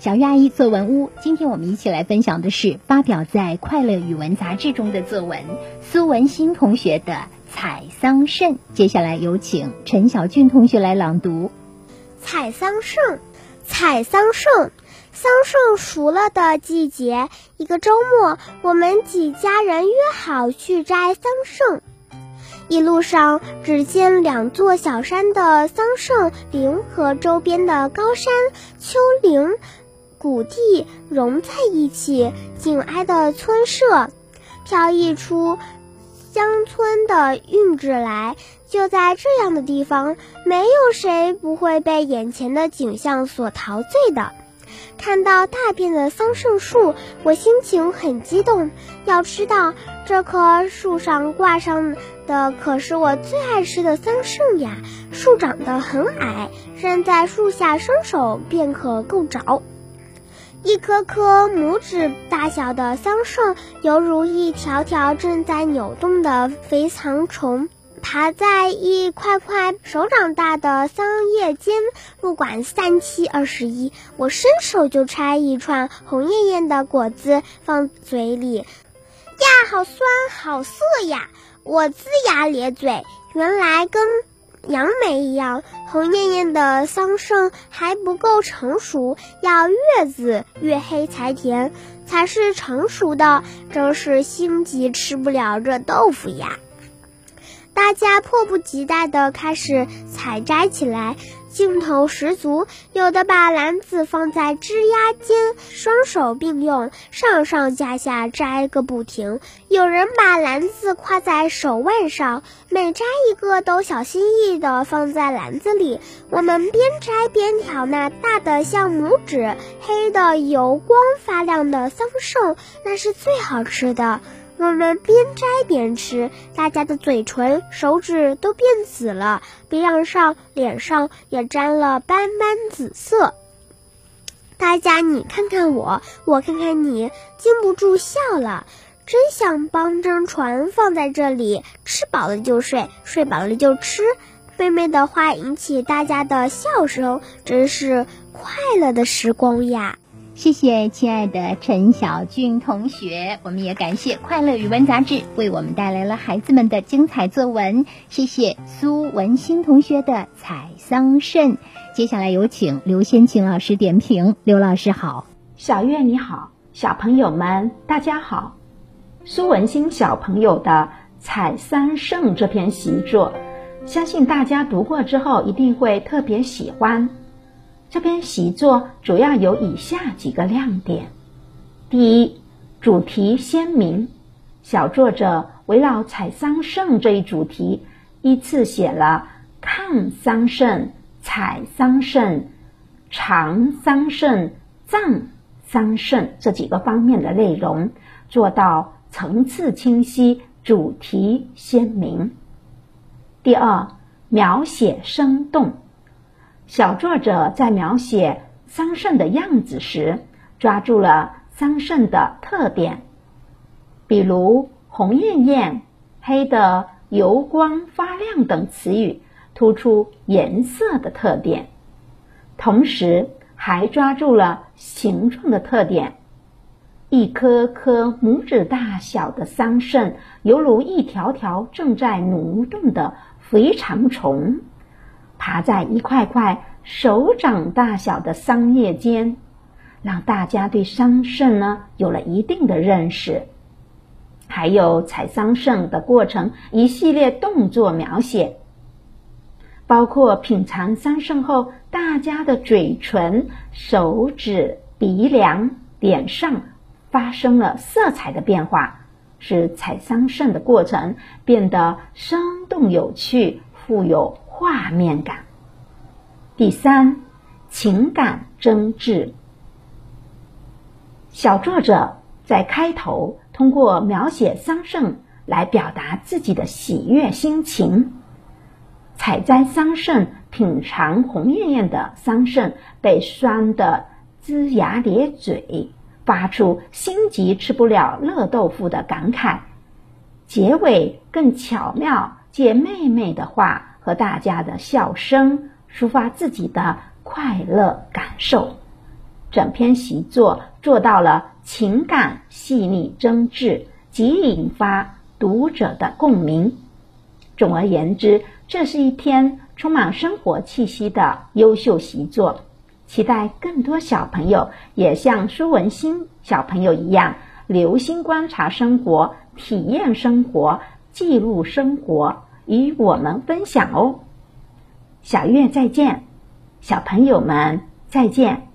小月阿姨作文屋，今天我们一起来分享的是发表在《快乐语文》杂志中的作文，苏文新同学的《采桑葚》。接下来有请陈小俊同学来朗读《采桑葚》。采桑葚，桑葚熟了的季节，一个周末，我们几家人约好去摘桑葚。一路上，只见两座小山的桑葚林和周边的高山、丘陵。谷地融在一起，紧挨的村舍，飘溢出乡村的韵致来。就在这样的地方，没有谁不会被眼前的景象所陶醉的。看到大片的桑葚树，我心情很激动。要知道，这棵树上挂上的可是我最爱吃的桑葚呀！树长得很矮，站在树下，伸手便可够着。一颗颗拇指大小的桑葚，犹如一条条正在扭动的肥肠虫，爬在一块块手掌大的桑叶间。不管三七二十一，我伸手就摘一串红艳艳的果子放嘴里。呀，好酸，好涩呀！我龇牙咧嘴，原来跟。杨梅一样红艳艳的桑葚还不够成熟，要越紫越黑才甜，才是成熟的。真是心急吃不了热豆腐呀！大家迫不及待地开始采摘起来。劲头十足，有的把篮子放在枝丫间，双手并用，上上下下摘个不停；有人把篮子挎在手腕上，每摘一个都小心翼翼地放在篮子里。我们边摘边挑那大的像拇指、黑的油光发亮的桑葚，那是最好吃的。我们边摘边吃，大家的嘴唇、手指都变紫了，鼻梁上、脸上也沾了斑斑紫色。大家你看看我，我看看你，禁不住笑了。真想帮张船放在这里，吃饱了就睡，睡饱了就吃。妹妹的话引起大家的笑声，真是快乐的时光呀。谢谢亲爱的陈小俊同学，我们也感谢《快乐语文》杂志为我们带来了孩子们的精彩作文。谢谢苏文新同学的《采桑葚》。接下来有请刘先晴老师点评。刘老师好，小月你好，小朋友们大家好。苏文新小朋友的《采桑葚》这篇习作，相信大家读过之后一定会特别喜欢。这篇习作主要有以下几个亮点：第一，主题鲜明，小作者围绕采桑葚这一主题，依次写了看桑葚、采桑葚、尝桑葚、葬桑葚这几个方面的内容，做到层次清晰、主题鲜明。第二，描写生动。小作者在描写桑葚的样子时，抓住了桑葚的特点，比如红艳艳、黑的油光发亮等词语，突出颜色的特点，同时还抓住了形状的特点。一颗颗拇指大小的桑葚，犹如一条条正在蠕动的肥肠虫。爬在一块块手掌大小的桑叶间，让大家对桑葚呢有了一定的认识。还有采桑葚的过程一系列动作描写，包括品尝桑葚后大家的嘴唇、手指、鼻梁、脸上发生了色彩的变化，使采桑葚的过程变得生动有趣、富有。画面感。第三，情感真挚。小作者在开头通过描写桑葚来表达自己的喜悦心情。采摘桑葚，品尝红艳艳的桑葚被酸的龇牙咧嘴，发出心急吃不了热豆腐的感慨。结尾更巧妙，借妹妹的话。和大家的笑声，抒发自己的快乐感受。整篇习作做到了情感细腻真挚，及引发读者的共鸣。总而言之，这是一篇充满生活气息的优秀习作。期待更多小朋友也像舒文新小朋友一样，留心观察生活，体验生活，记录生活，与我们分享哦。小月再见，小朋友们再见。